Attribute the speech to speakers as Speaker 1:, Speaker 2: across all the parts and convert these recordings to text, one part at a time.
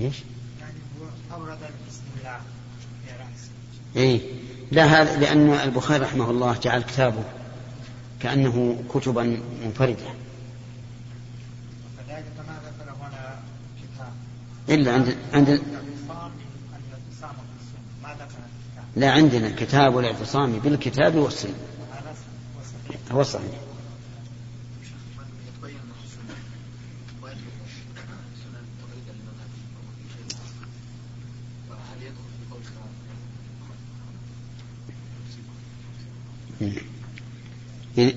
Speaker 1: إيش؟
Speaker 2: يعني هو الاستملاء في رأسه.
Speaker 1: اي لا هذا لأن البخاري رحمه الله جعل كتابه كأنه كتبا منفردة.
Speaker 2: فذلك ما ذكر هنا كتاب.
Speaker 1: إلا عند عند لا عندنا كتاب الاعتصام بالكتاب والسنة
Speaker 2: هذا هو صحيح
Speaker 1: هو الصحيح
Speaker 3: يتبين انه سنه ويجب سنن تقليدا للمذهب أو في شيء اخر فهل يدخل في قول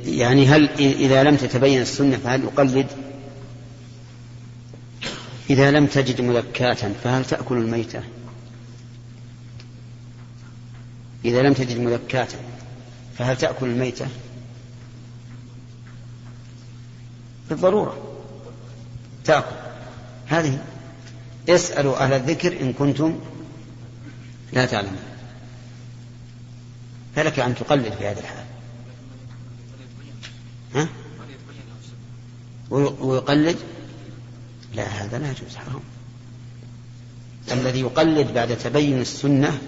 Speaker 1: يعني هل إذا لم تتبين السنة فهل يقلد إذا لم تجد مذكاة فهل تأكل الميتة؟ إذا لم تجد مذكاة فهل تأكل الميتة؟ بالضرورة تأكل. هذه اسألوا أهل الذكر إن كنتم لا تعلمون. فلك أن تقلد في هذه الحال ها؟ ويقلد؟ لا هذا لا يجوز حرام. الذي يقلد بعد تبين السنة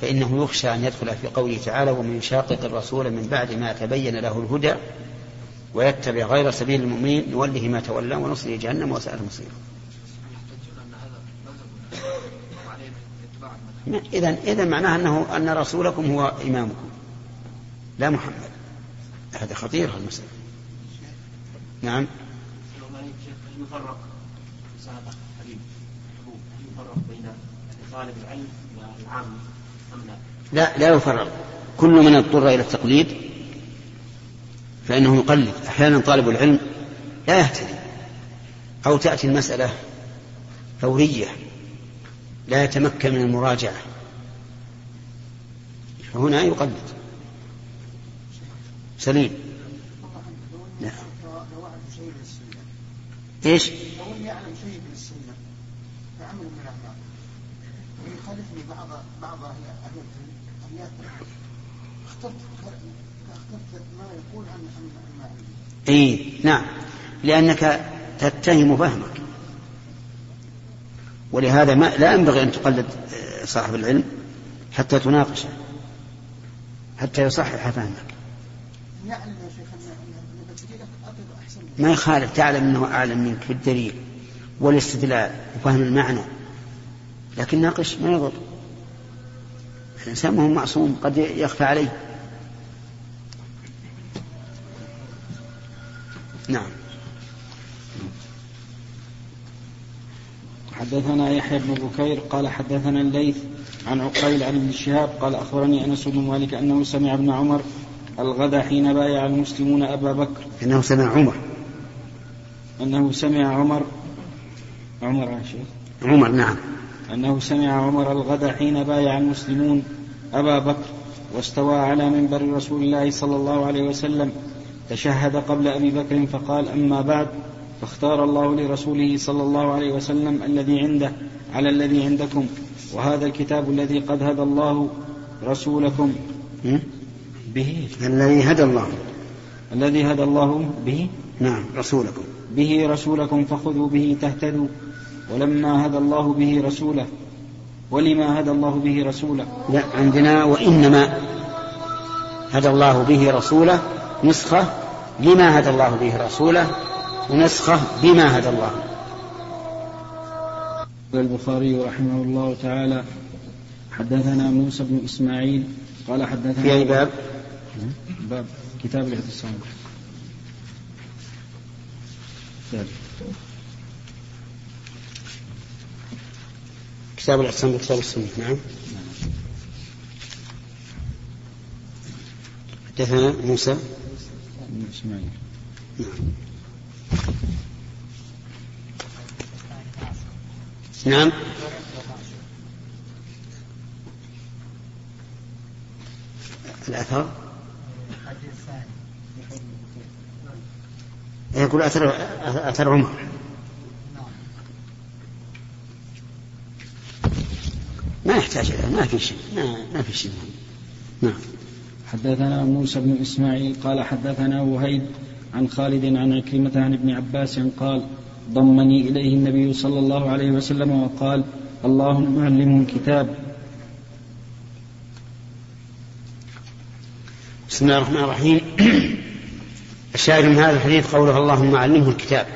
Speaker 1: فإنه يخشى أن يدخل في قوله تعالى ومن يشاقق الرسول من بعد ما تبين له الهدى ويتبع غير سبيل المؤمنين نوله ما تولى ونصله جهنم وساءت مصيره. إذا إذا معناه أنه أن رسولكم هو إمامكم لا محمد. هذا خطير المسألة نعم.
Speaker 4: يفرق يفرق بين طالب العلم ام لا؟
Speaker 1: لا لا يفرق. كل من اضطر إلى التقليد فإنه يقلد. أحيانا طالب العلم لا يهتدي. أو تأتي المسألة فورية لا يتمكن من المراجعة. فهنا يقلد. سليم نعم
Speaker 2: لو أعرف شيء بالسنة
Speaker 1: إيش؟
Speaker 2: لو اني اعلم شيء من السنة. فعمل من الأعمال. ويخالفني بعض بعض أهل العلم ان يترك اخترت اخترت ما يقول عن عن ما
Speaker 1: إي نعم. لأنك تتهم فهمك. ولهذا ما لا ينبغي أن تقلد آه، صاحب العلم حتى تناقشه. حتى يصحح فهمك.
Speaker 2: يعلم
Speaker 1: ما يخالف تعلم أنه أعلم منك في الدليل والاستدلال وفهم المعنى لكن ناقش ما يضر. الإنسان ما هو معصوم قد يخفى عليه. نعم.
Speaker 5: حدثنا يحيى بن بكير قال حدثنا الليث عن عقيل عن ابن شهاب قال أخبرني أنس بن مالك أنه سمع ابن عمر الغدا حين بايع المسلمون أبا بكر.
Speaker 1: إنه سمع عمر.
Speaker 5: أنه سمع عمر. عمر يا شيخ.
Speaker 1: عمر نعم.
Speaker 5: أنه سمع عمر الغد حين بايع المسلمون أبا بكر واستوى على منبر رسول الله صلى الله عليه وسلم تشهد قبل أبي بكر فقال أما بعد فاختار الله لرسوله صلى الله عليه وسلم الذي عنده على الذي عندكم وهذا الكتاب الذي قد هدى الله رسولكم? به.
Speaker 1: الذي هدى الله.
Speaker 5: الذي هدى الله به.
Speaker 1: نعم رسولكم.
Speaker 5: به رسولكم فخذوا به تهتدوا. ولما هدى الله به رسوله. ولما هدى الله به رسوله.
Speaker 1: لا عندنا وإنما هدى الله به رسوله نسخة لما هدى الله به رسوله ونسخة بما هدى الله.
Speaker 5: البخاري رحمه الله تعالى حدثنا موسى بن إسماعيل قال حدثنا
Speaker 1: في أي باب؟
Speaker 5: باب كتاب الاعتصام
Speaker 1: كتاب الاعتصام بكتاب السنة. نعم. حدثنا موسى.
Speaker 5: بن إسماعيل.
Speaker 1: نعم. الأثر
Speaker 2: الحديث الثاني
Speaker 1: يقول أثر أثر عمر. ما يحتاج إلى ما في شيء. ما, ما في شيء. نعم.
Speaker 5: حدثنا موسى بن إسماعيل قال حدثنا وهيب عن خالد عن عكرمة عن ابن عباس قال ضمني إليه النبي صلى الله عليه وسلم وقال اللهم علمه الكتاب.
Speaker 1: بسم الله الرحمن الرحيم. الشاهد من هذا الحديث قوله اللهم علمه الكتاب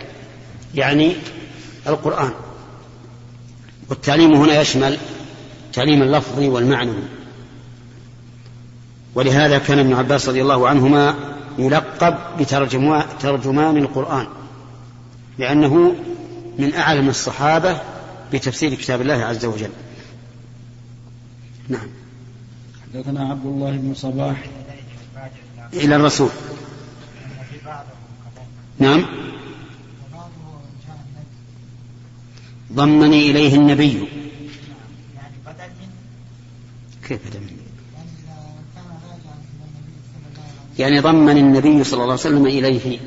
Speaker 1: يعني القرآن. والتعليم هنا يشمل تعليم اللفظ والمعنوي ولهذا كان ابن عباس رضي الله عنهما يلقب بترجمان القرآن لأنه من أعلم الصحابة بتفسير كتاب الله عز وجل. نعم.
Speaker 5: حدثنا عبد الله بن صباح.
Speaker 1: إلى الرسول. نعم. ضمني إليه النبي. كيف يعني ضمن النبي صلى الله عليه وسلم إليه.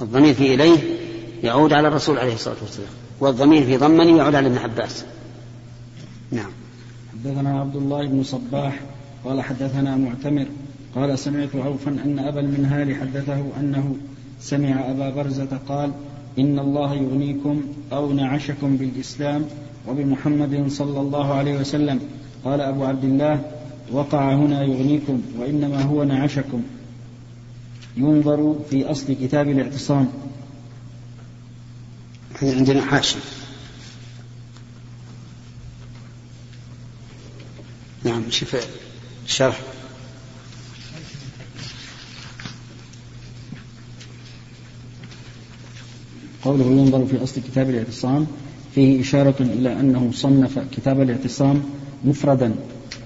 Speaker 1: الضمير في إليه يعود على الرسول عليه الصلاة والسلام والضمير في ضمني يعود على ابن عباس. نعم.
Speaker 5: حدثنا عبد الله بن صباح قال حدثنا معتمر قال سمعت عوفا أن أبا المنهال حدثه أنه سمع أبا برزة قال إن الله يغنيكم أو نعشكم بالإسلام وبمحمد صلى الله عليه وسلم. قال أبو عبد الله وقع هنا يغنيكم وإنما هو نعشكم. ينظر في أصل كتاب الاعتصام.
Speaker 1: عندنا حاشي نعم شوف الشرح
Speaker 5: قوله ينظر في أصل كتاب الاعتصام فيه إشارة إلى أنه صنف كتاب الاعتصام مفردا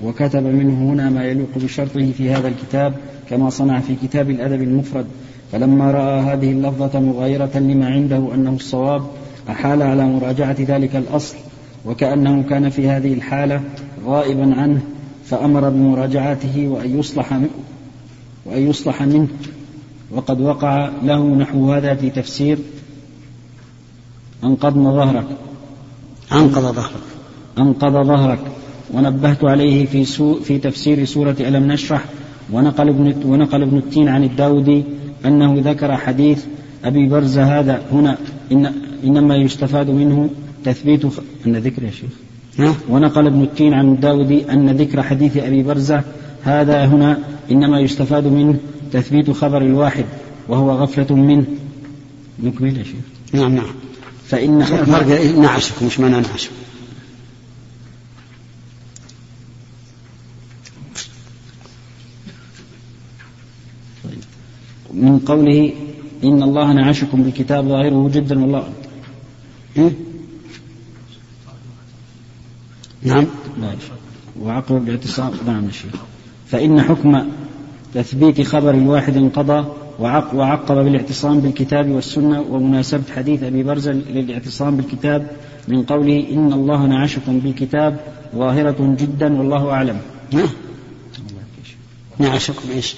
Speaker 5: وكتب منه هنا ما يليق بشرطه في هذا الكتاب كما صنع في كتاب الأدب المفرد. فلما رأى هذه اللفظة مغايرة لما عنده أنه الصواب أحال على مراجعة ذلك الأصل وكأنه كان في هذه الحالة غائبا عنه فأمر بمراجعته وأن يصلح وأن يصلح منه. وقد وقع له نحو هذا في تفسير أنقضنا ظهرك.
Speaker 1: أنقض ظهرك.
Speaker 5: أنقض ظهرك. ونبهت عليه في سو في تفسير سورة ألم نشرح ونقل ابن ونقل ابن التين عن الداودي أنه ذكر حديث أبي برزة هذا هنا. إن إنما يستفاد منه تثبيت خ... أن ذكر يا شيخ؟ ونقل ابن التين عن الداودي أن ذكر حديث أبي برزة هذا هنا. إنما يستفاد منه تثبيت خبر الواحد وهو غفلة منه. نكمل يا شيخ.
Speaker 1: نعم نعم.
Speaker 5: فإن
Speaker 1: فرق نعشكم مش معنى نعشكم
Speaker 5: من قوله إن الله نعشكم بالكتاب ظاهره جدا والله
Speaker 1: إيه؟ نعم
Speaker 5: شيخ. وعقب الاعتصام نعم فإن حكم تثبيت خبر الواحد انقضى وعقب بالاعتصام بالكتاب والسنة ومناسبة حديث أبي برزة للاعتصام بالكتاب من قوله إن الله نعشكم بالكتاب ظاهرة جدا والله أعلم
Speaker 1: ها؟ نعشكم إيش؟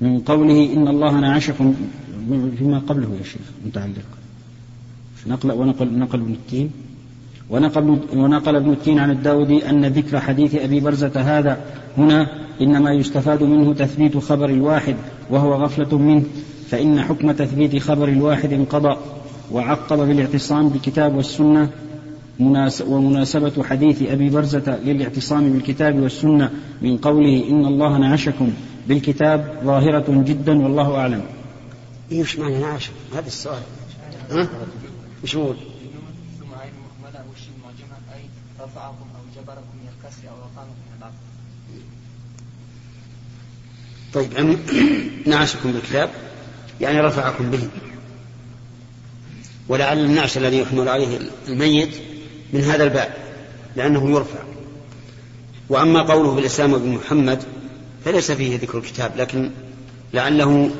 Speaker 5: من قوله إن الله نعشكم فيما قبله يا شيخ متعلق نقل ونقل نقل ابن التين ونقل ونقل ابن التين عن الداودي أن ذكر حديث أبي برزة هذا هنا إنما يستفاد منه تثبيت خبر الواحد وهو غفلة منه فإن حكم تثبيت خبر الواحد انقضى وعقب بالاعتصام بالكتاب والسنة مناس- ومناسبة حديث أبي برزة للاعتصام بالكتاب والسنة من قوله إن الله نعشكم بالكتاب ظاهرة جدا والله أعلم
Speaker 1: وش معنى نعشكم؟ هذا السؤال ها؟ وش يقول؟
Speaker 3: ثم عين مهملة والشين معجمة أي رفعكم أو جبركم من الكسر أو رفعكم من العطف
Speaker 1: طيب نعشكم بالكتاب؟ يعني رفعكم به. ولعل النعش الذي يحمل عليه الميت من هذا الباب لأنه يرفع. وأما قوله بالإسلام وابن محمد فليس فيه ذكر الكتاب لكن لعله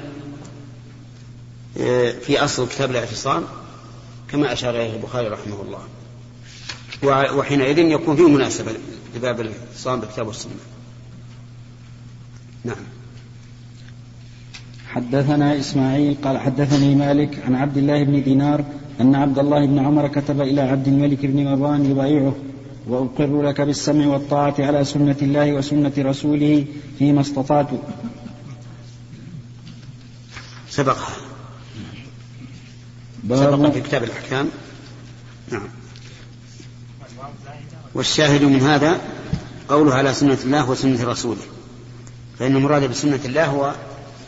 Speaker 1: آه، في أصل كتاب الاعتصام كما أشار إليه البخاري رحمه الله. وحينئذ يكون فيه مناسبة لباب الاعتصام بالكتاب والسنة. نعم.
Speaker 5: حدثنا إسماعيل قال حدثني مالك عن عبد الله بن دينار أن عبد الله بن عمر كتب إلى عبد الملك بن مروان يبايعه وأقر لك بالسمع والطاعة على سنة الله وسنة رسوله فيما استطعت.
Speaker 1: سبقها سبق في كتاب الأحكام. نعم. والشاهد من هذا قوله على سنة الله وسنة رسوله. فإن المراد بسنة الله هو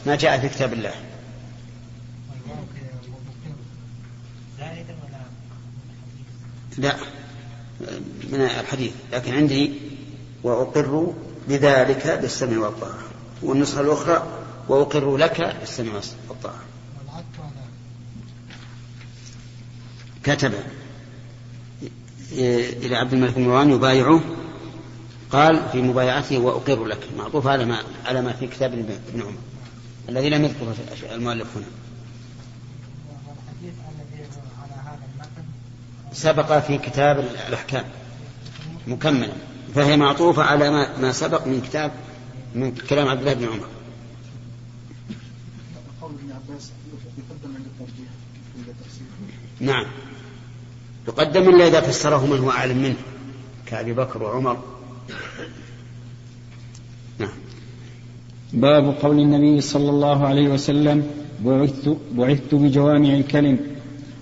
Speaker 1: ما جاء في كتاب الله. لا من الحديث. لكن عندي وأقر بذلك بالسمع والطاعة. والنسخة الأخرى وأقر لك بالسمع والطاعة. كتب إلى عبد الملك بن مروان يبايعه. قال في مبايعته وأقر لك. معطوف على ما على ما في كتاب ابن عمر. الذي لم يذكره المؤلف هنا. سبق في كتاب الأحكام. مكملا فهي معطوفة على ما, ما سبق من كتاب من كلام عبد الله بن عمر. نعم. يقدم إلا إذا فسره من هو أعلم منه كأبي بكر وعمر.
Speaker 5: باب قول النبي صلى الله عليه وسلم بعثت, بعثت بجوامع الكلم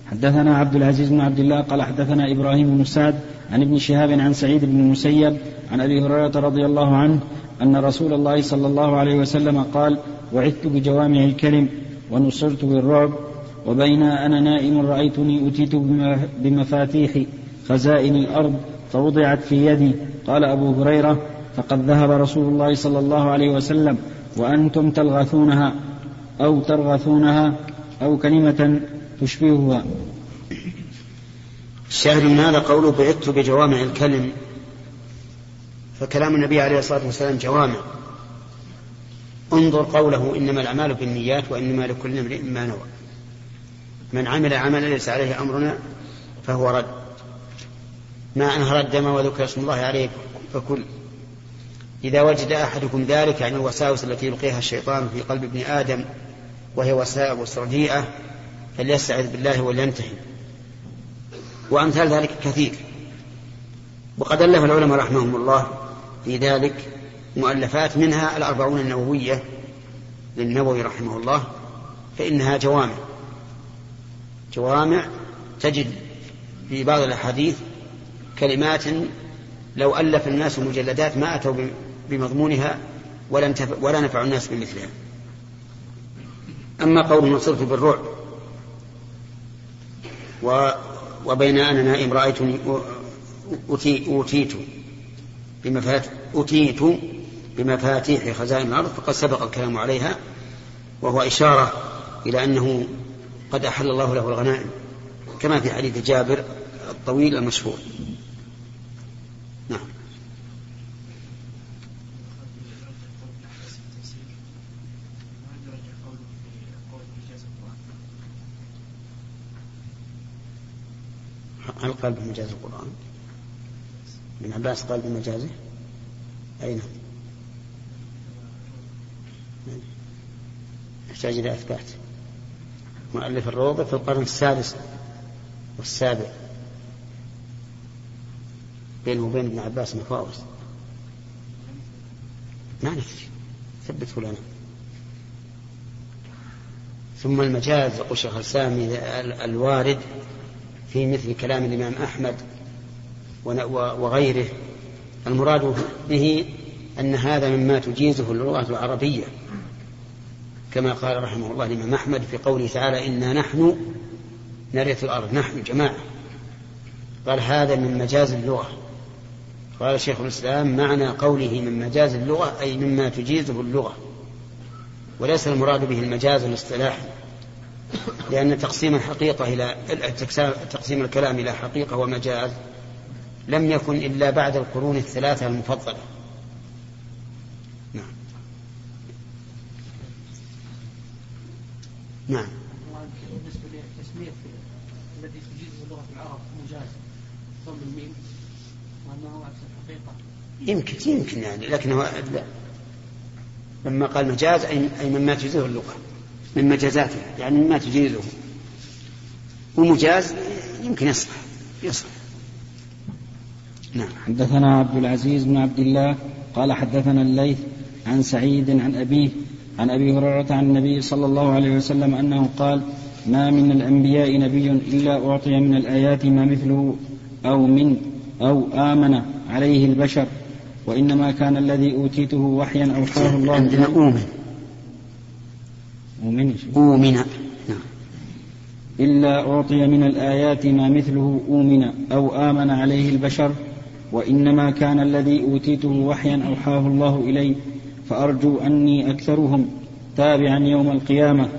Speaker 5: حدثنا عبد العزيز بن عبد الله قال حدثنا إبراهيم بن سعد عن ابن شهاب عن سعيد بن المسيب عن أبي هريرة رضي الله عنه أن رسول الله صلى الله عليه وسلم قال وعدت بجوامع الكلم ونصرت بالرعب وبين أنا نائم رأيتني أتيت بمفاتيح خزائن الأرض فوضعت في يدي قال أبو هريرة فقد ذهب رسول الله صلى الله عليه وسلم وأنتم تلغثونها أو ترغثونها أو كلمة تشبهها.
Speaker 1: الشاهد من هذا قوله بعثت بجوامع الكلم فكلام النبي عليه الصلاة والسلام جوامع. انظر قوله إنما الأعمال بالنيات وإنما لكل امرئ ما نوى. من عمل عملا ليس عليه أمرنا فهو رد. ما أنهر الدم وذكر اسم الله عليه فكل إذا وجد أحدكم ذلك يعني الوساوس التي يلقيها الشيطان في قلب ابن آدم وهي وساوس رديئة فليستعذ بالله ولينتهي. وأمثال ذلك كثير. وقد ألف العلماء رحمهم الله في ذلك مؤلفات منها الأربعون النووية للنووي رحمه الله فإنها جوامع. جوامع تجد في بعض الأحاديث كلمات لو ألف الناس مجلدات ما أتوا بمضمونها ولا, ولا نفع الناس بمثلها. أما قول نصرت بالرعب و وبين أنا نائم رأيتني أوتيت بمفاتيح أتيت بمفاتيح خزائن الأرض فقد سبق الكلام عليها وهو إشارة إلى أنه قد أحل الله له الغنائم كما في حديث جابر الطويل المشهور نعم هل قال بمجاز القرآن. ابن عباس قال بمجازه؟ أين يحتاج إلى إثبات. مؤلف الروضة في القرن السادس والسابع. بينه وبين ابن عباس مفاوز ما ندري ثبته لنا ثم المجاز يقول شيخ السامي الوارد في مثل كلام الإمام أحمد وغيره. المراد به أن هذا مما تجيزه اللغة العربية. كما قال رحمه الله الإمام أحمد في قوله تعالى إنا نحن نرث الأرض. نحن جماعة. قال هذا من مجاز اللغة. قال شيخ الإسلام معنى قوله من مجاز اللغة أي مما تجيزه اللغة. وليس المراد به المجاز الاصطلاحي. لأن تقسيم الحقيقة إلى تقسيم الكلام إلى حقيقة ومجاز لم يكن إلا بعد القرون الثلاثة المفضلة. نعم. نعم.
Speaker 4: بالنسبة التي تجيزه لغة العرب مجاز وأنه
Speaker 1: يمكن يمكن يعني لكنه لا. لما قال مجاز أي مما تجيزه اللغة. من مجازاته يعني مما تجيزه. ومجاز يمكن يصلح يصلح.
Speaker 5: نعم. حدثنا عبد العزيز بن عبد الله قال حدثنا الليث عن سعيد عن أبيه عن أبي هريرة عن النبي صلى الله عليه وسلم أنه قال ما من الأنبياء نبي إلا أعطي من الآيات ما مثله أو من أو آمن عليه البشر وإنما كان الذي أوتيته وحيا أوحاه الله
Speaker 1: عندنا أومن
Speaker 5: أومن
Speaker 1: نعم.
Speaker 5: إلا أعطي من الآيات ما مثله أومن أو آمن عليه البشر وإنما كان الذي أوتيته وحيا أوحاه الله إلي فأرجو أني أكثرهم تابعا يوم القيامة.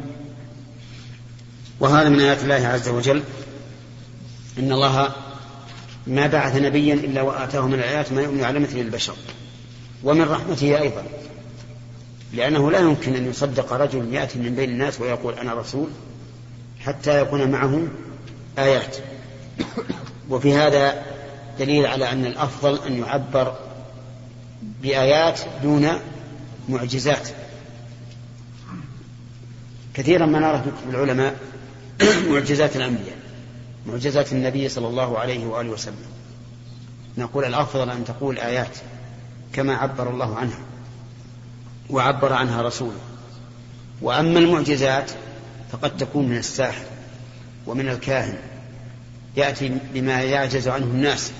Speaker 1: وهذا من آيات الله عز وجل إن الله ما بعث نبيا إلا وآتاه من الآيات ما يؤمن على مثل البشر ومن رحمته أيضا. لأنه لا يمكن أن يصدق رجل يأتي من بين الناس ويقول أنا رسول حتى يكون معه آيات. وفي هذا دليل على أن الأفضل أن يعبر بآيات دون معجزات. كثيرا ما نرى في العلماء معجزات الأنبياء معجزات النبي صلى الله عليه وآله وسلم. نقول الأفضل أن تقول آيات كما عبر الله عنها. وعبر عنها رسوله. وأما المعجزات فقد تكون من الساحر ومن الكاهن يأتي بما يعجز عنه الناس.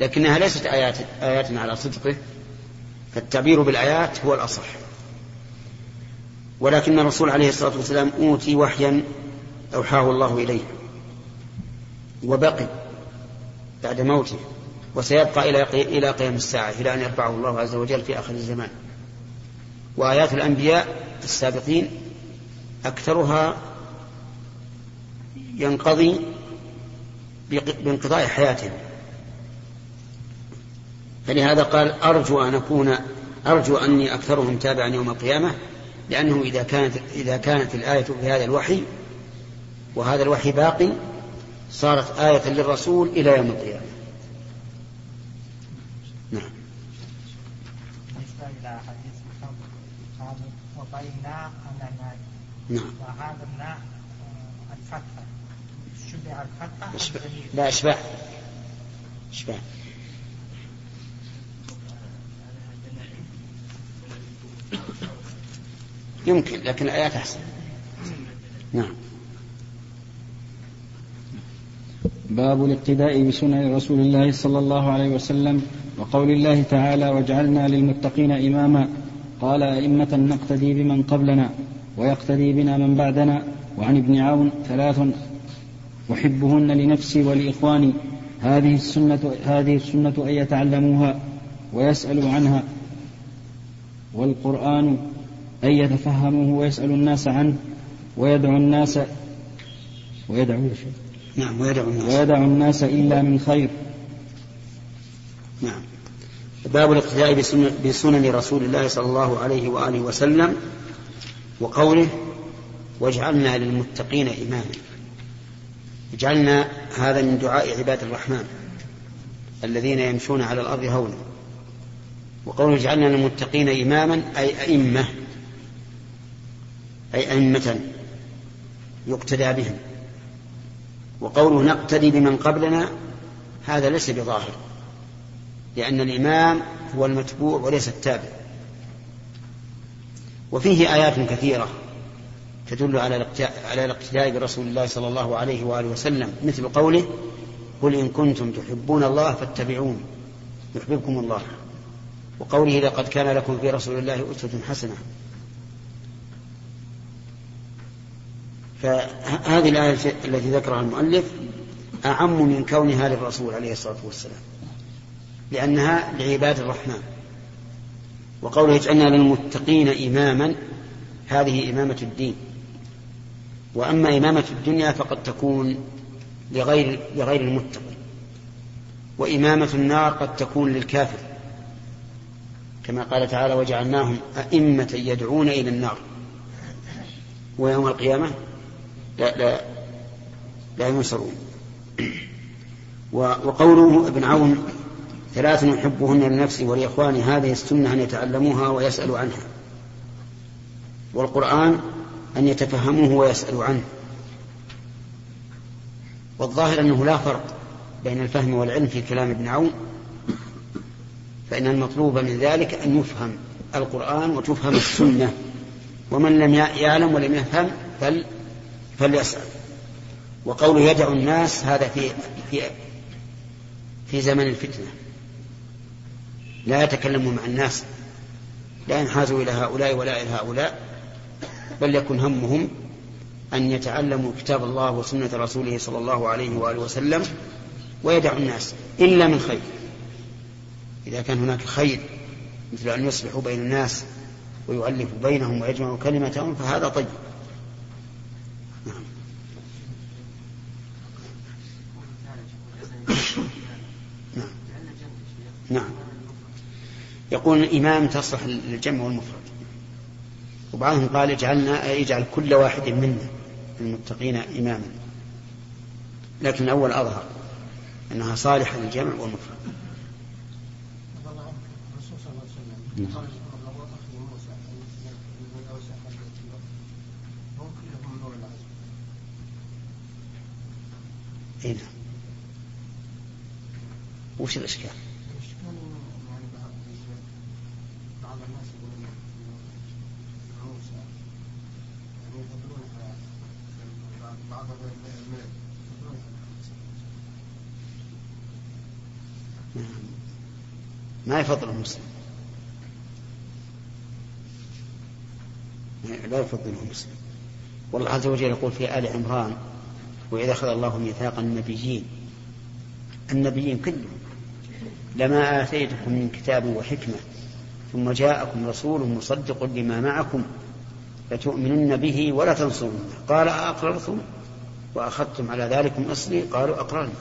Speaker 1: لكنها ليست آيات, آيات على صدقه فالتعبير بالآيات هو الأصح. ولكن الرسول عليه الصلاة والسلام أوتي وحيا أوحاه الله إليه. وبقي بعد موته وسيبقى إلى إلى قيام الساعة إلى أن يرفعه الله عز وجل في آخر الزمان. وآيات الأنبياء السابقين أكثرها ينقضي بانقضاء حياتهم. فلهذا قال أرجو أن أكون أرجو أني أكثرهم تابعا يوم القيامة لأنه إذا كانت إذا كانت الآية في هذا الوحي وهذا الوحي باقي صارت آية للرسول إلى يوم القيامة نعم إلى حديث وبينا نعم. وهذا الناء الفتحة شبع الفتحة لا اشبع اشبع يمكن لكن الآيات أحسن. نعم.
Speaker 5: باب الاقتداء بسنن رسول الله صلى الله عليه وسلم وقول الله تعالى واجعلنا للمتقين إماما. قال أئمة نقتدي بمن قبلنا ويقتدي بنا من بعدنا وعن ابن عون ثلاث أحبهن لنفسي ولإخواني. هذه السنة هذه السنة أن يتعلموها ويسألوا عنها. والقرآن أن يتفهموه ويسأل الناس عنه ويدعو الناس ويدعو
Speaker 1: نعم ويدعو الناس.
Speaker 5: ويدعو الناس إلا من خير.
Speaker 1: نعم. باب الاقتداء بسنن, رسول الله صلى الله عليه وآله وسلم وقوله واجعلنا للمتقين إماما. اجعلنا هذا من دعاء عباد الرحمن الذين يمشون على الأرض هونا وقوله اجعلنا للمتقين إماما أي أئمة أي أئمة يقتدى بهم. وقوله نقتدي بمن قبلنا هذا ليس بظاهر. لأن الإمام هو المتبوع وليس التابع. وفيه آيات كثيرة تدل على الاقتداء برسول الله صلى الله عليه وآله وسلم مثل قوله قل إن كنتم تحبون الله فاتبعوني يحببكم الله. وقوله لقد كان لكم في رسول الله أسوة حسنة. فهذه الآية التي ذكرها المؤلف أعم من كونها للرسول عليه الصلاة والسلام. لأنها لعباد الرحمن. وقوله اجعلنا للمتقين إماما هذه إمامة الدين. وأما إمامة الدنيا فقد تكون لغير لغير المتقي وإمامة النار قد تكون للكافر. كما قال تعالى وجعلناهم أئمة يدعون إلى النار. ويوم القيامة لا لا لا ينصرون. وقوله ابن عون ثلاث يحبهن لنفسي ولإخواني هذه السنة أن يتعلموها ويسألوا عنها. والقرآن أن يتفهموه ويسألوا عنه. والظاهر أنه لا فرق بين الفهم والعلم في كلام ابن عون فإن المطلوب من ذلك أن يفهم القرآن وتفهم السنة. ومن لم يعلم ولم يفهم بل فليسأل. وقوله يدع الناس هذا في في في زمن الفتنة. لا يتكلم مع الناس لا ينحازوا إلى هؤلاء ولا إلى هؤلاء بل يكن همهم أن يتعلموا كتاب الله وسنة رسوله صلى الله عليه وآله وسلم ويدع الناس إلا من خير إذا كان هناك خير مثل أن يصلحوا بين الناس ويؤلفوا بينهم ويجمعوا كلمتهم فهذا طيب نعم. نعم. نعم يقول الإمام تصلح للجمع والمفرد. وبعضهم قال اجعلنا يجعل كل واحد منا المتقين إماما. لكن الأول أظهر أنها صالحة للجمع والمفرد.
Speaker 2: الرسول صلى الله عليه وسلم خرج قبل أخي موسى من أوسع هم كلهم من نور العزم
Speaker 1: اي نعم وش الاشكال؟
Speaker 2: الإشكال إنه يعني بعض بعض الناس يقولون إن موسى يعني يفضلون على
Speaker 1: ما يفضل المسلم. لا يفضله المسلم. والله عز وجل يقول في آل عمران وإذا أخذ الله ميثاق النبيين النبيين كلهم لما آتيتكم من كتاب وحكمة ثم جاءكم رسول مصدق لما معكم لتؤمنن به ولا تنصرونه. قال أأقررتم وأخذتم على ذلكم أصلي قالوا أقررنا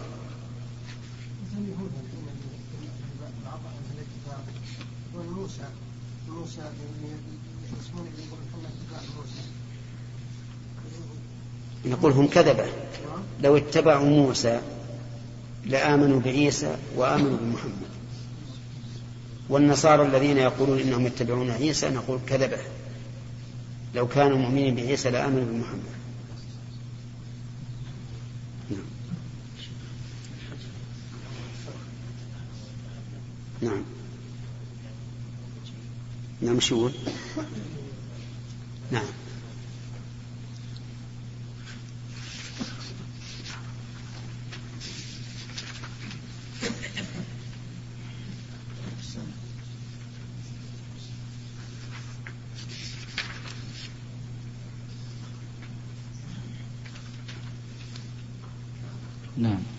Speaker 1: نقول هم كذبة. لو اتبعوا موسى لآمنوا بعيسى وآمنوا بمحمد. والنصارى الذين يقولون إنهم يتبعون عيسى نقول كذبة. لو كانوا مؤمنين بعيسى لآمنوا بمحمد. نعم. نعم شو؟ نعم.
Speaker 5: نعم.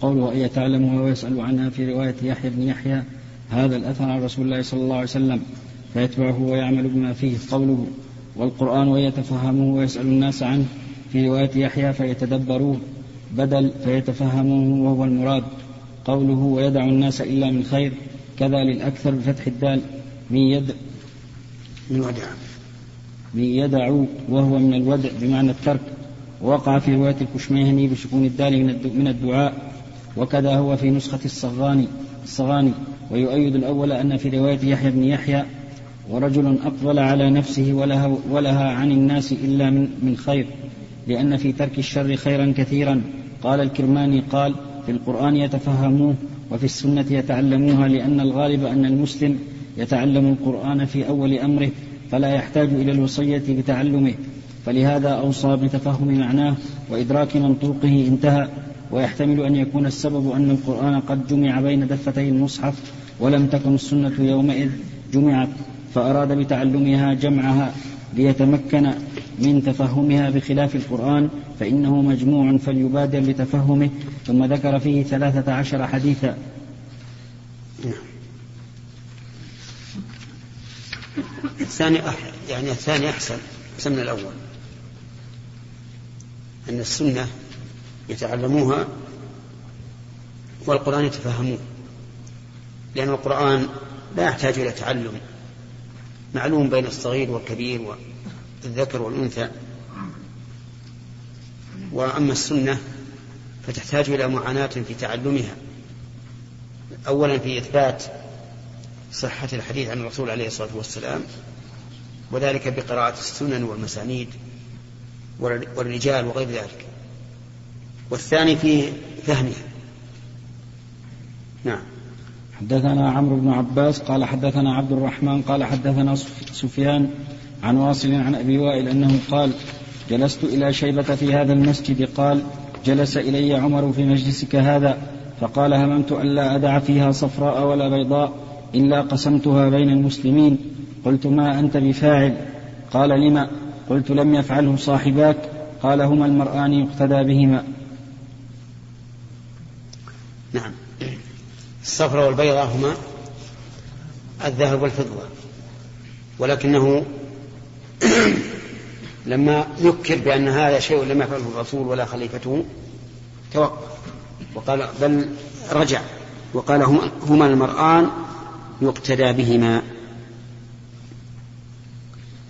Speaker 5: وقوله أن يتعلمها ويسأل عنها في رواية يحيى بن يحيى هذا الأثر عن رسول الله صلى الله عليه وسلم فيتبعه ويعمل بما فيه قوله والقرآن ويتفهمه ويسأل الناس عنه في رواية يحيى فيتدبروه بدل فيتفهموه وهو المراد قوله ويدع الناس إلا من خير كذا للأكثر بفتح الدال من يد
Speaker 1: من ودع
Speaker 5: من يدع وهو من الودع بمعنى الترك وقع في رواية الكشميهني بسكون الدال من الد- من الدعاء وكذا هو في نسخة الصغاني الصغاني ويؤيد الأول أن في رواية يحيى بن يحيى ورجل أقبل على نفسه ولها, ولها عن الناس إلا من, من خير لأن في ترك الشر خيرا كثيرا. قال الكرماني قال في القرآن يتفهموه وفي السنة يتعلموها لأن الغالب أن المسلم يتعلم القرآن في أول أمره فلا يحتاج إلى الوصية بتعلمه فلهذا أوصى بتفهم معناه وإدراك منطوقه انتهى. ويحتمل أن يكون السبب أن القرآن قد جمع بين دفتي المصحف ولم تكن السنة يومئذ جمعت فأراد بتعلمها جمعها ليتمكن من تفهمها بخلاف القرآن فإنه مجموع فليبادر بتفهمه ثم ذكر فيه ثلاثة عشر حديثا.
Speaker 1: الثاني. يعني الثاني أحسن من الأول أن السنة يتعلموها والقرآن يتفهموه. لأن القرآن لا يحتاج إلى تعلم. معلوم بين الصغير والكبير والذكر والأنثى. وأما السنة فتحتاج إلى معاناة في تعلمها. أولا في إثبات صحة الحديث عن الرسول عليه الصلاة والسلام وذلك بقراءة السنن والمسانيد والرجال وغير ذلك. والثاني في فهمها نعم.
Speaker 5: حدثنا عمرو بن عباس قال حدثنا عبد الرحمن قال حدثنا سفيان عن واصل عن أبي وائل أنه قال جلست إلى شيبة في هذا المسجد. قال جلس إلي عمر في مجلسك هذا فقال هممت ألا أدع فيها صفراء ولا بيضاء إلا قسمتها بين المسلمين. قلت ما أنت بفاعل؟ قال لما؟ قلت لم يفعله صاحباك. قال هما المرآن يقتدى بهما.
Speaker 1: نعم. الصفرة والبيضة هما الذهب والفضة. ولكنه لما ذكر بأن هذا شيء لم يفعله الرسول ولا خليفته توقف. وقال بل رجع. وقال هما المرآن يقتدى بهما.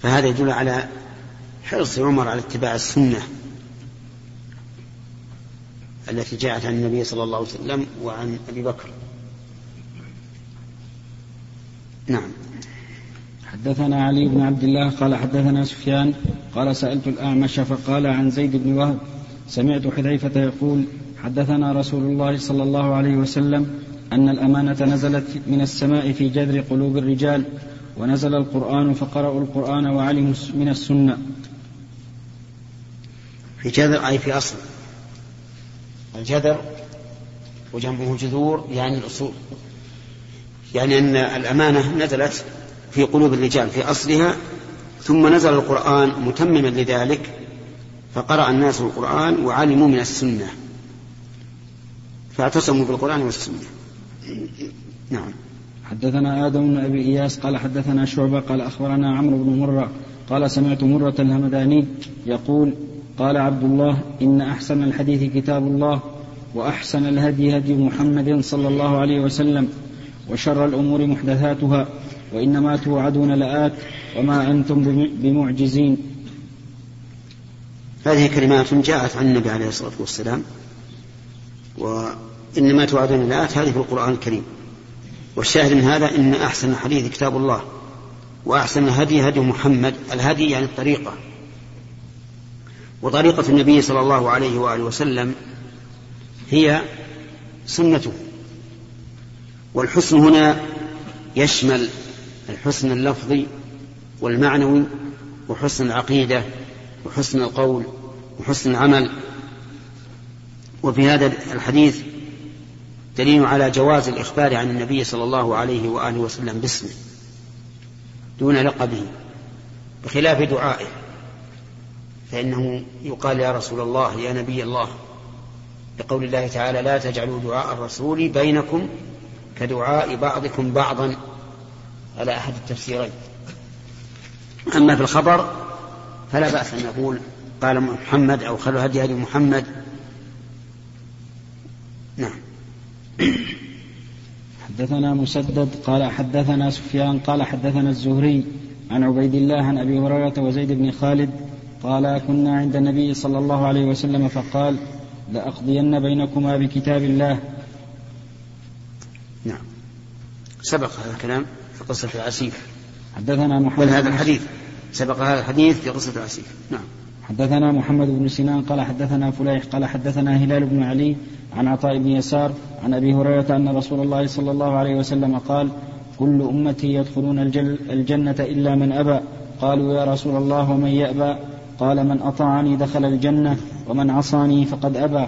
Speaker 1: فهذا يدل على حرص عمر على اتباع السنة. التي جاءت عن النبي صلى الله عليه وسلم وعن أبي بكر. نعم.
Speaker 5: حدثنا علي بن عبد الله قال حدثنا سفيان قال سألت الأعمش فقال عن زيد بن وهب. سمعت حذيفة يقول حدثنا رسول الله صلى الله عليه وسلم أن الأمانة نزلت من السماء في جذر قلوب الرجال ونزل القرآن فقرأوا القرآن وعلموا من السنة.
Speaker 1: في جذر أي في أصل. الجذر وجنبه جذور يعني الأصول. يعني أن الأمانة نزلت في قلوب الرجال في أصلها ثم نزل القرآن متمما لذلك فقرأ الناس القرآن وعلموا من السنة. فاعتصموا بالقرآن والسنة. نعم.
Speaker 5: حدثنا آدم بن أبي إياس قال حدثنا شعبة قال أخبرنا عمرو بن مرة قال سمعت مرة الهمداني يقول قال عبد الله إن أحسن الحديث كتاب الله وأحسن الهدي هدي محمد صلى الله عليه وسلم وشر الأمور محدثاتها وإنما توعدون لآت وما أنتم بمعجزين.
Speaker 1: هذه كلمات جاءت عن النبي عليه الصلاة والسلام وإنما توعدون لآت هذه في القرآن الكريم. والشاهد من هذا إن أحسن الحديث كتاب الله وأحسن الهدي هدي محمد. الهدي يعني الطريقة. وطريقة النبي صلى الله عليه وآله وسلم هي سنته. والحسن هنا يشمل الحسن اللفظي والمعنوي وحسن العقيدة وحسن القول وحسن العمل. وفي هذا الحديث دليل على جواز الإخبار عن النبي صلى الله عليه وآله وسلم باسمه دون لقبه بخلاف دعائه. فإنه يقال يا رسول الله يا نبي الله. لقول الله تعالى لا تجعلوا دعاء الرسول بينكم كدعاء بعضكم بعضا. على أحد التفسيرين. أما في الخبر فلا بأس أن نقول قال محمد أو خلوا هدي هدي محمد. نعم.
Speaker 5: حدثنا مسدد قال حدثنا سفيان قال حدثنا الزهري عن عبيد الله عن أبي هريرة وزيد بن خالد قال كنا عند النبي صلى الله عليه وسلم فقال لأقضين بينكما بكتاب الله.
Speaker 1: نعم. سبق هذا الكلام في قصة العسيف
Speaker 5: حدثنا محمد
Speaker 1: بل هذا الحديث. سبق هذا الحديث في قصة العسيف نعم.
Speaker 5: حدثنا محمد بن سنان قال حدثنا فليح قال حدثنا هلال بن علي عن عطاء بن يسار عن أبي هريرة أن رسول الله صلى الله عليه وسلم قال كل أمتي يدخلون الجنة إلا من أبى. قالوا يا رسول الله ومن يأبى؟ قال من أطاعني دخل الجنة ومن عصاني فقد أبى.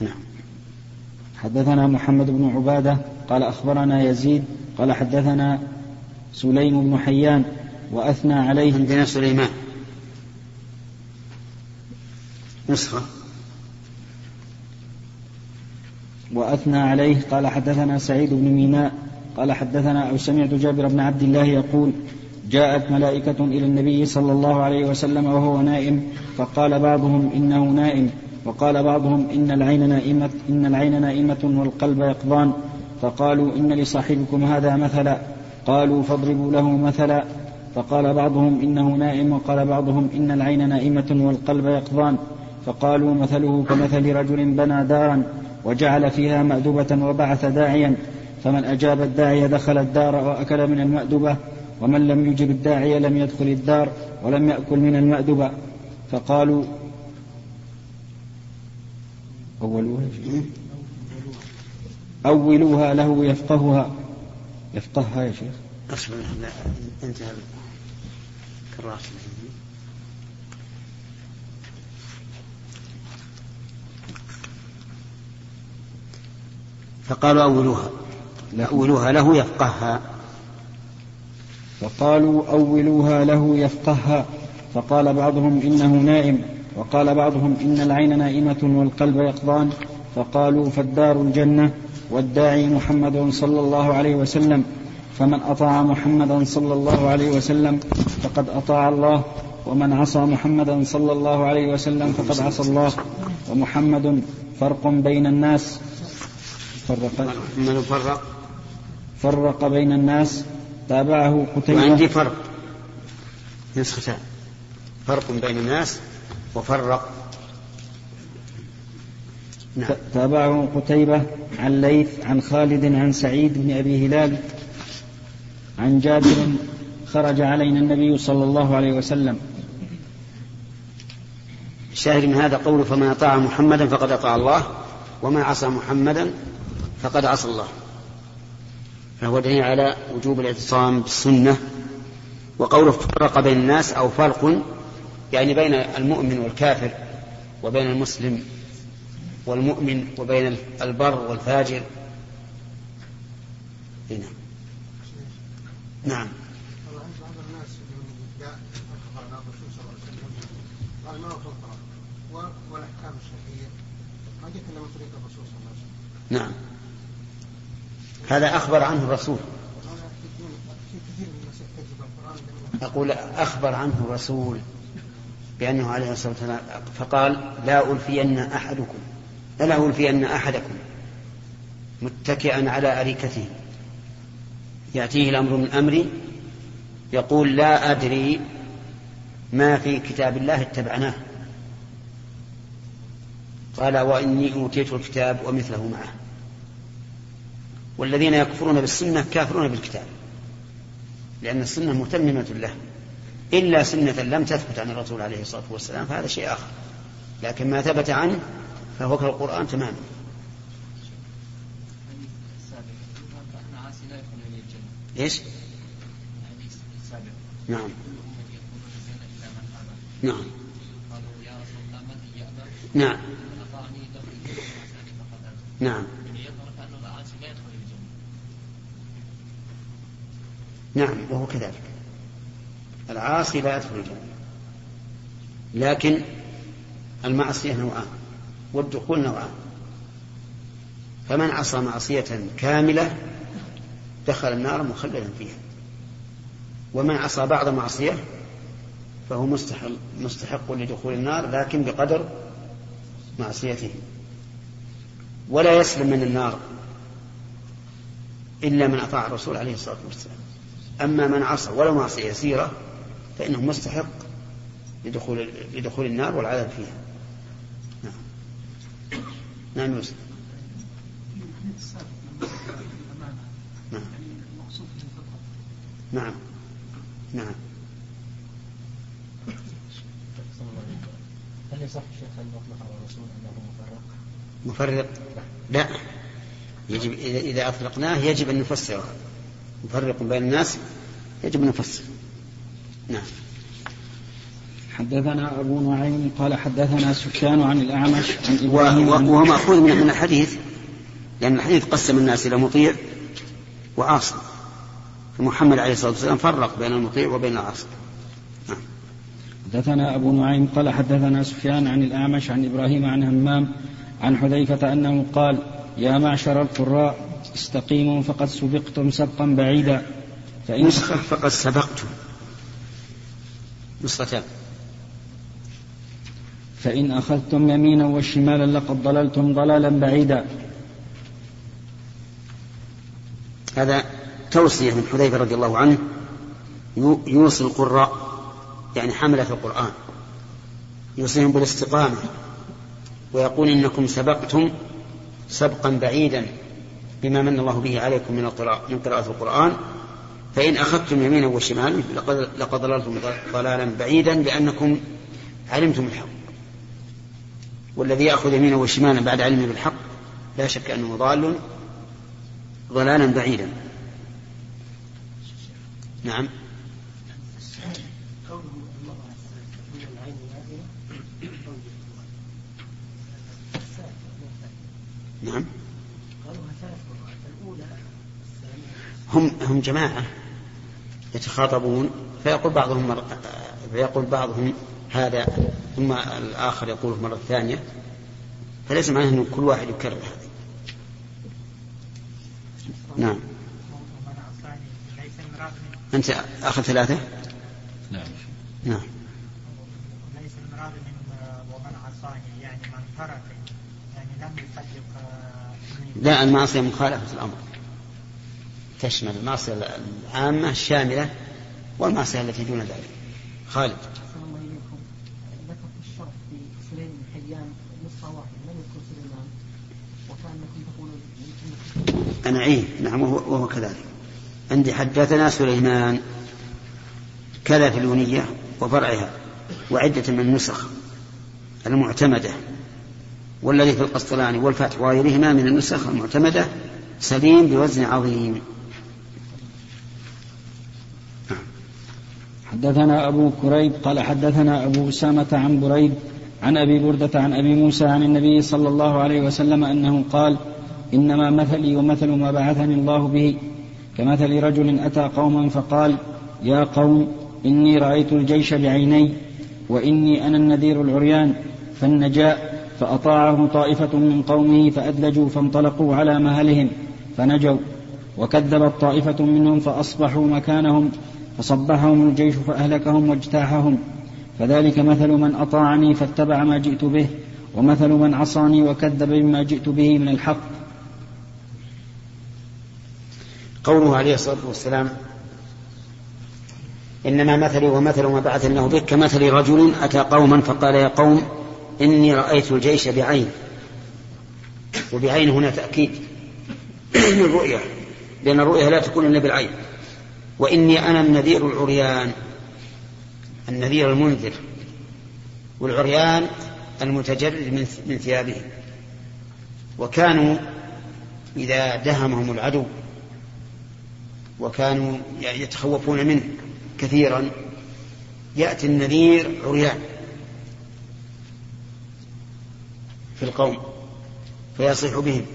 Speaker 1: نعم.
Speaker 5: حدثنا محمد بن عبادة قال أخبرنا يزيد قال حدثنا سليم بن حيان وأثنى عليه.
Speaker 1: عندنا سليمان. نسخة.
Speaker 5: وأثنى عليه. قال حدثنا سعيد بن ميناء قال حدثنا أو سمعت جابر بن عبد الله يقول جاءت ملائكة إلى النبي صلى الله عليه وسلم وهو نائم فقال بعضهم إنه نائم وقال بعضهم إن العين نائمة إن العين نائمة والقلب يقظان فقالوا إن لصاحبكم هذا مثلا قالوا فاضربوا له مثلا فقال بعضهم إنه نائم وقال بعضهم إن العين نائمة والقلب يقظان فقالوا مثله كمثل رجل بنى دارا وجعل فيها مأدبة وبعث داعيا فمن أجاب الداعي دخل الدار وأكل من المأدبة ومن لم يجب الداعية لم يدخل الدار ولم يأكل من المأدبة. فقالوا أولوها أولوها له يفقهها. يفقهها يا شيخ.
Speaker 1: انتهى كرات فقالوا أولوها. أولوها له يفقهها.
Speaker 5: فقالوا أولوها له يفقهها. فقال بعضهم إنه نائم. وقال بعضهم إن العين نائمة والقلب يقظان. فقالوا فالدار الجنة والداعي محمد صلى الله عليه وسلم. فمن أطاع محمدا صلى الله عليه وسلم فقد أطاع الله. ومن عصى محمدا صلى الله عليه وسلم فقد عصى الله. ومحمد فرق بين الناس. فرق
Speaker 1: من فرق.
Speaker 5: فرق بين الناس. تابعه قتيبة.
Speaker 1: وعندي فرق. نسختان فرق بين الناس وفرق.
Speaker 5: نعم. تابعه قتيبة عن ليث عن خالد عن سعيد بن أبي هلال عن جابر خرج علينا النبي صلى الله عليه وسلم.
Speaker 1: الشاهد من هذا قوله فمن أطاع محمدا فقد أطاع الله ومن عصى محمدا فقد عصى الله. فهو دليل على وجوب الاعتصام بالسنة وقوله فرق بين الناس أو فرق يعني بين المؤمن والكافر وبين المسلم والمؤمن وبين البر والفاجر. هنا نعم.
Speaker 2: الله عليه وسلم
Speaker 1: نعم. هذا أخبر عنه الرسول. أقول أخبر عنه الرسول بأنه عليه الصلاة والسلام فقال لا ألفين أحدكم لا ألفين أحدكم متكئا على أريكته. يأتيه الأمر من أمري يقول لا أدري ما في كتاب الله اتبعناه. قال وإني أوتيت الكتاب ومثله معه. والذين يكفرون بالسنة كافرون بالكتاب لأن السنة متممة له. إلا سنة لم تثبت عن الرسول عليه الصلاة والسلام فهذا شيء آخر. لكن ما ثبت عنه فهو كالقرآن تماما. إيش؟ نعم. نعم. نعم. نعم. نعم. وهو كذلك. العاصي لا يدخل الجنة. لكن المعصية نوعان والدخول نوعان. فمن عصى معصية كاملة دخل النار مخلدا فيها. ومن عصى بعض معصية فهو مستحق, مستحق لدخول النار لكن بقدر معصيته. ولا يسلم من النار إلا من أطاع الرسول عليه الصلاة والسلام. أما من عصى ولو معصية يسيرة فإنه مستحق لدخول لدخول النار والعذاب فيها. نعم. نعم يوسف نعم. نعم. نعم.
Speaker 4: هل يصح شيخ أن نطلق على الرسول أنه مفرق؟
Speaker 1: مفرق؟ لا. يجب إذا أطلقناه يجب أن نفسره. مفرق بين الناس يجب أن نفسر نعم.
Speaker 5: حدثنا أبو نعيم قال حدثنا سفيان عن الأعمش عن إبراهيم
Speaker 1: وهو مأخوذ من الحديث لأن الحديث قسم الناس إلى مطيع وعاصم. فمحمد عليه الصلاة والسلام فرق بين المطيع وبين العاصم. نعم.
Speaker 5: حدثنا أبو نعيم قال حدثنا سفيان عن الأعمش عن إبراهيم عن همام عن حذيفة أنه قال يا معشر القراء استقيموا فقد سبقتم سبقا بعيدا.
Speaker 1: فإن نسخة فقد سبقتم. نسختان
Speaker 5: فإن أخذتم يمينا وشمالا لقد ضللتم ضلالا بعيدا.
Speaker 1: هذا توصية من حذيفة رضي الله عنه. يوصي القراء يعني حملة القرآن. يوصيهم بالاستقامة. ويقول إنكم سبقتم سبقا بعيدا. بما من الله به عليكم من القراءة من قراءة القرآن فإن أخذتم يمينا وشمالا لقد لقد ضللتم ضلالا بعيدا لأنكم علمتم الحق. والذي يأخذ يمينا وشمالا بعد علمه بالحق لا شك أنه ضال ضلالا بعيدا. نعم. نعم. هم هم جماعة يتخاطبون فيقول بعضهم مرة فيقول بعضهم هذا ثم الآخر يقوله مرة ثانية. فليس معناه أن كل واحد يكرر هذا. نعم. أنت أخذ ثلاثة؟
Speaker 5: نعم.
Speaker 1: نعم.
Speaker 2: ليس المراد من ومن عصاني يعني من ترك يعني لم يصدق آه،
Speaker 1: لا المعصية مخالفة الأمر تشمل المعصية العامة الشاملة والمعصية التي دون ذلك. خالد.
Speaker 6: ذكر في الشرح في سليم بن حيان نسخة واحدة لم يذكر سليمان وكأنكم تقولون يمكن
Speaker 1: أنا عين نعم وهو, كذلك. عندي حدثنا سليمان. كذا في الونية وفرعها وعدة من النسخ المعتمدة والذي في القسطلاني والفتح وغيرهما من النسخ المعتمدة سليم بوزن عظيم.
Speaker 5: حدثنا أبو كريب قال حدثنا أبو أسامة عن بريد عن أبي بردة عن أبي موسى عن النبي صلى الله عليه وسلم أنه قال إنما مثلي ومثل ما بعثني الله به. كمثل رجل أتى قوما فقال يا قوم إني رأيت الجيش بعيني وإني أنا النذير العريان فالنجاء فأطاعه طائفة من قومه فأدلجوا فانطلقوا على مهلهم فنجوا وكذبت طائفة منهم فأصبحوا مكانهم فصبحهم الجيش فأهلكهم واجتاحهم. فذلك مثل من أطاعني فاتبع ما جئت به ومثل من عصاني وكذب بما جئت به من الحق.
Speaker 1: قوله عليه الصلاة والسلام إنما مثلي ومثل ما بعث الله به كمثل رجل أتى قوما فقال يا قوم إني رأيت الجيش بعين وبعين هنا تأكيد للرؤية لأن الرؤية لا تكون إلا بالعين. وإني أنا النذير العريان النذير المنذر والعريان المتجرد من ثيابهم وكانوا إذا دهمهم العدو وكانوا يتخوفون منه كثيرا يأتي النذير عريان في القوم فيصيح بهم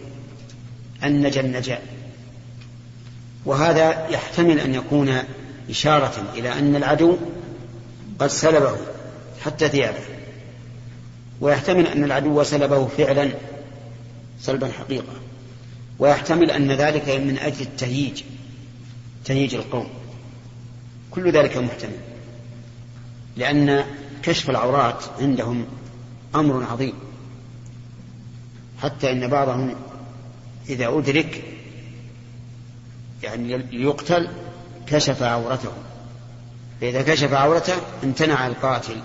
Speaker 1: النجا النجا وهذا يحتمل أن يكون إشارة إلى أن العدو قد سلبه حتى ثيابه. ويحتمل أن العدو سلبه فعلا سلبا حقيقة. ويحتمل أن ذلك من أجل التهييج تهييج القوم. كل ذلك محتمل لأن كشف العورات عندهم أمر عظيم. حتى إن بعضهم إذا أدرك يعني ليقتل كشف عورته. فإذا كشف عورته امتنع القاتل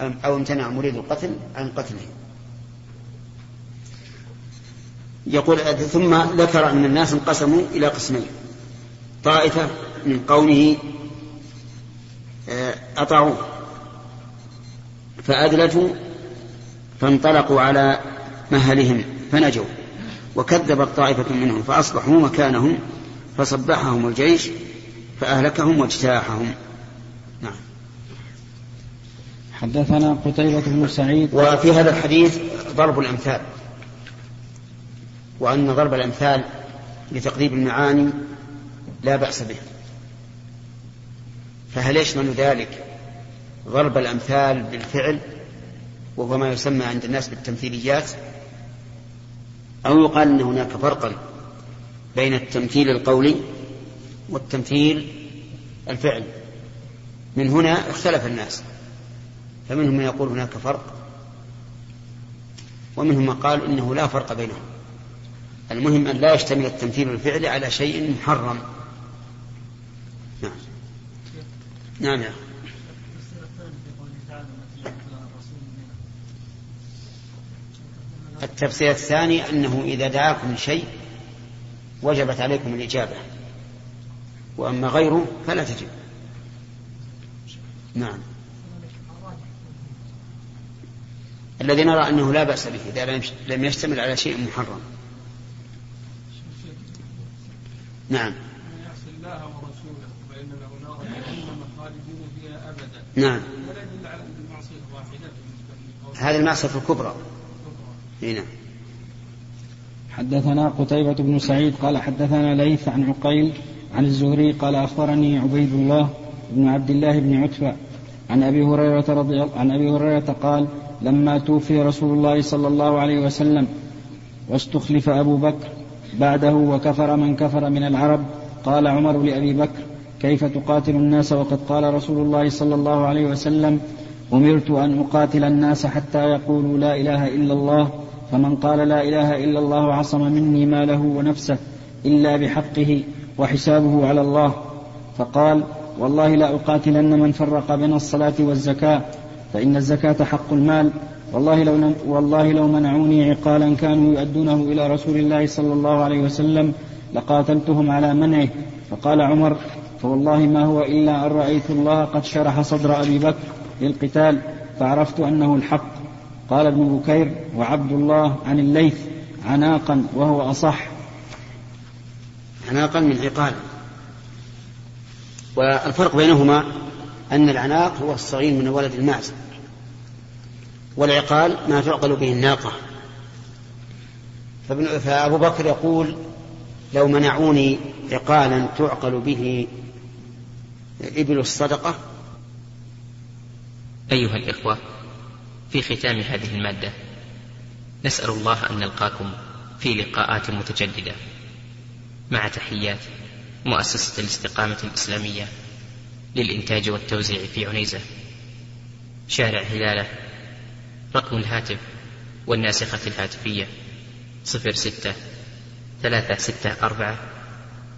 Speaker 1: أو امتنع مريد القتل عن قتله. يقول ثم ذكر أن الناس انقسموا إلى قسمين. طائفة من قومه آه، أطاعوه. فأدلجوا فانطلقوا على مهلهم فنجوا. وكذبت طائفة منهم فأصبحوا مكانهم فصبحهم الجيش فأهلكهم واجتاحهم. نعم.
Speaker 5: حدثنا قتيبة بن سعيد.
Speaker 1: وفي هذا الحديث ضرب الأمثال وأن ضرب الأمثال لتقريب المعاني لا بأس به. فهل يشمل ذلك؟ ضرب الأمثال بالفعل وهو ما يسمى عند الناس بالتمثيليات أو يقال أن هناك فرقا؟ بين التمثيل القولي والتمثيل الفعلي. من هنا اختلف الناس فمنهم من يقول هناك فرق ومنهم من قال إنه لا فرق بينهم. المهم أن لا يشتمل التمثيل الفعلي على شيء محرم. نعم. نعم يا التفسير الثاني أنه إذا دعاكم لشيء وجبت عليكم الإجابة. وأما غيره فلا تجب. نعم. الذي نرى أنه لا بأس به إذا لم يشتمل على شيء محرم. نعم. نعم. هذه المعصية الكبرى. نعم.
Speaker 5: حدثنا قتيبة بن سعيد قال حدثنا ليث عن عقيل عن الزهري قال أخبرني عبيد الله بن عبد الله بن عتبة عن أبي هريرة رضي عن أبي هريرة قال لما توفي رسول الله صلى الله عليه وسلم واستخلف أبو بكر بعده وكفر من كفر من العرب قال عمر لأبي بكر كيف تقاتل الناس وقد قال رسول الله صلى الله عليه وسلم أمرت أن أقاتل الناس حتى يقولوا لا إله إلا الله فمن قال لا إله إلا الله عصم مني ماله ونفسه إلا بحقه وحسابه على الله فقال والله لا أقاتلن من فرق بين الصلاة والزكاة فإن الزكاة حق المال. والله لو والله لو منعوني عقالا كانوا يؤدونه إلى رسول الله صلى الله عليه وسلم لقاتلتهم على منعه. فقال عمر فوالله ما هو إلا أن رأيت الله قد شرح صدر أبي بكر للقتال فعرفت أنه الحق. قال ابن بكير وعبد الله عن الليث عناقا وهو أصح.
Speaker 1: عناقا من عقال. والفرق بينهما أن العناق هو الصغير من ولد المعز. والعقال ما تعقل به الناقة. فأبو بكر يقول لو منعوني عقالا تعقل به إبل الصدقة.
Speaker 7: أيها الإخوة في ختام هذه المادة. نسأل الله أن نلقاكم في لقاءات متجددة. مع تحيات مؤسسة الاستقامة الإسلامية للإنتاج والتوزيع في عنيزة. شارع هلالة رقم الهاتف والناسخة الهاتفية صفر ستة ثلاثة ستة أربعة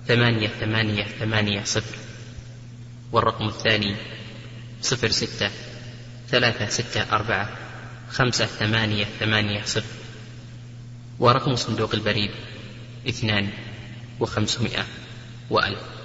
Speaker 7: ثمانية ثمانية ثمانية صفر. والرقم الثاني صفر ستة ثلاثة ستة أربعة خمسة ثمانية ثمانية صفر. ورقم صندوق البريد اثنان وخمسمائة وألف.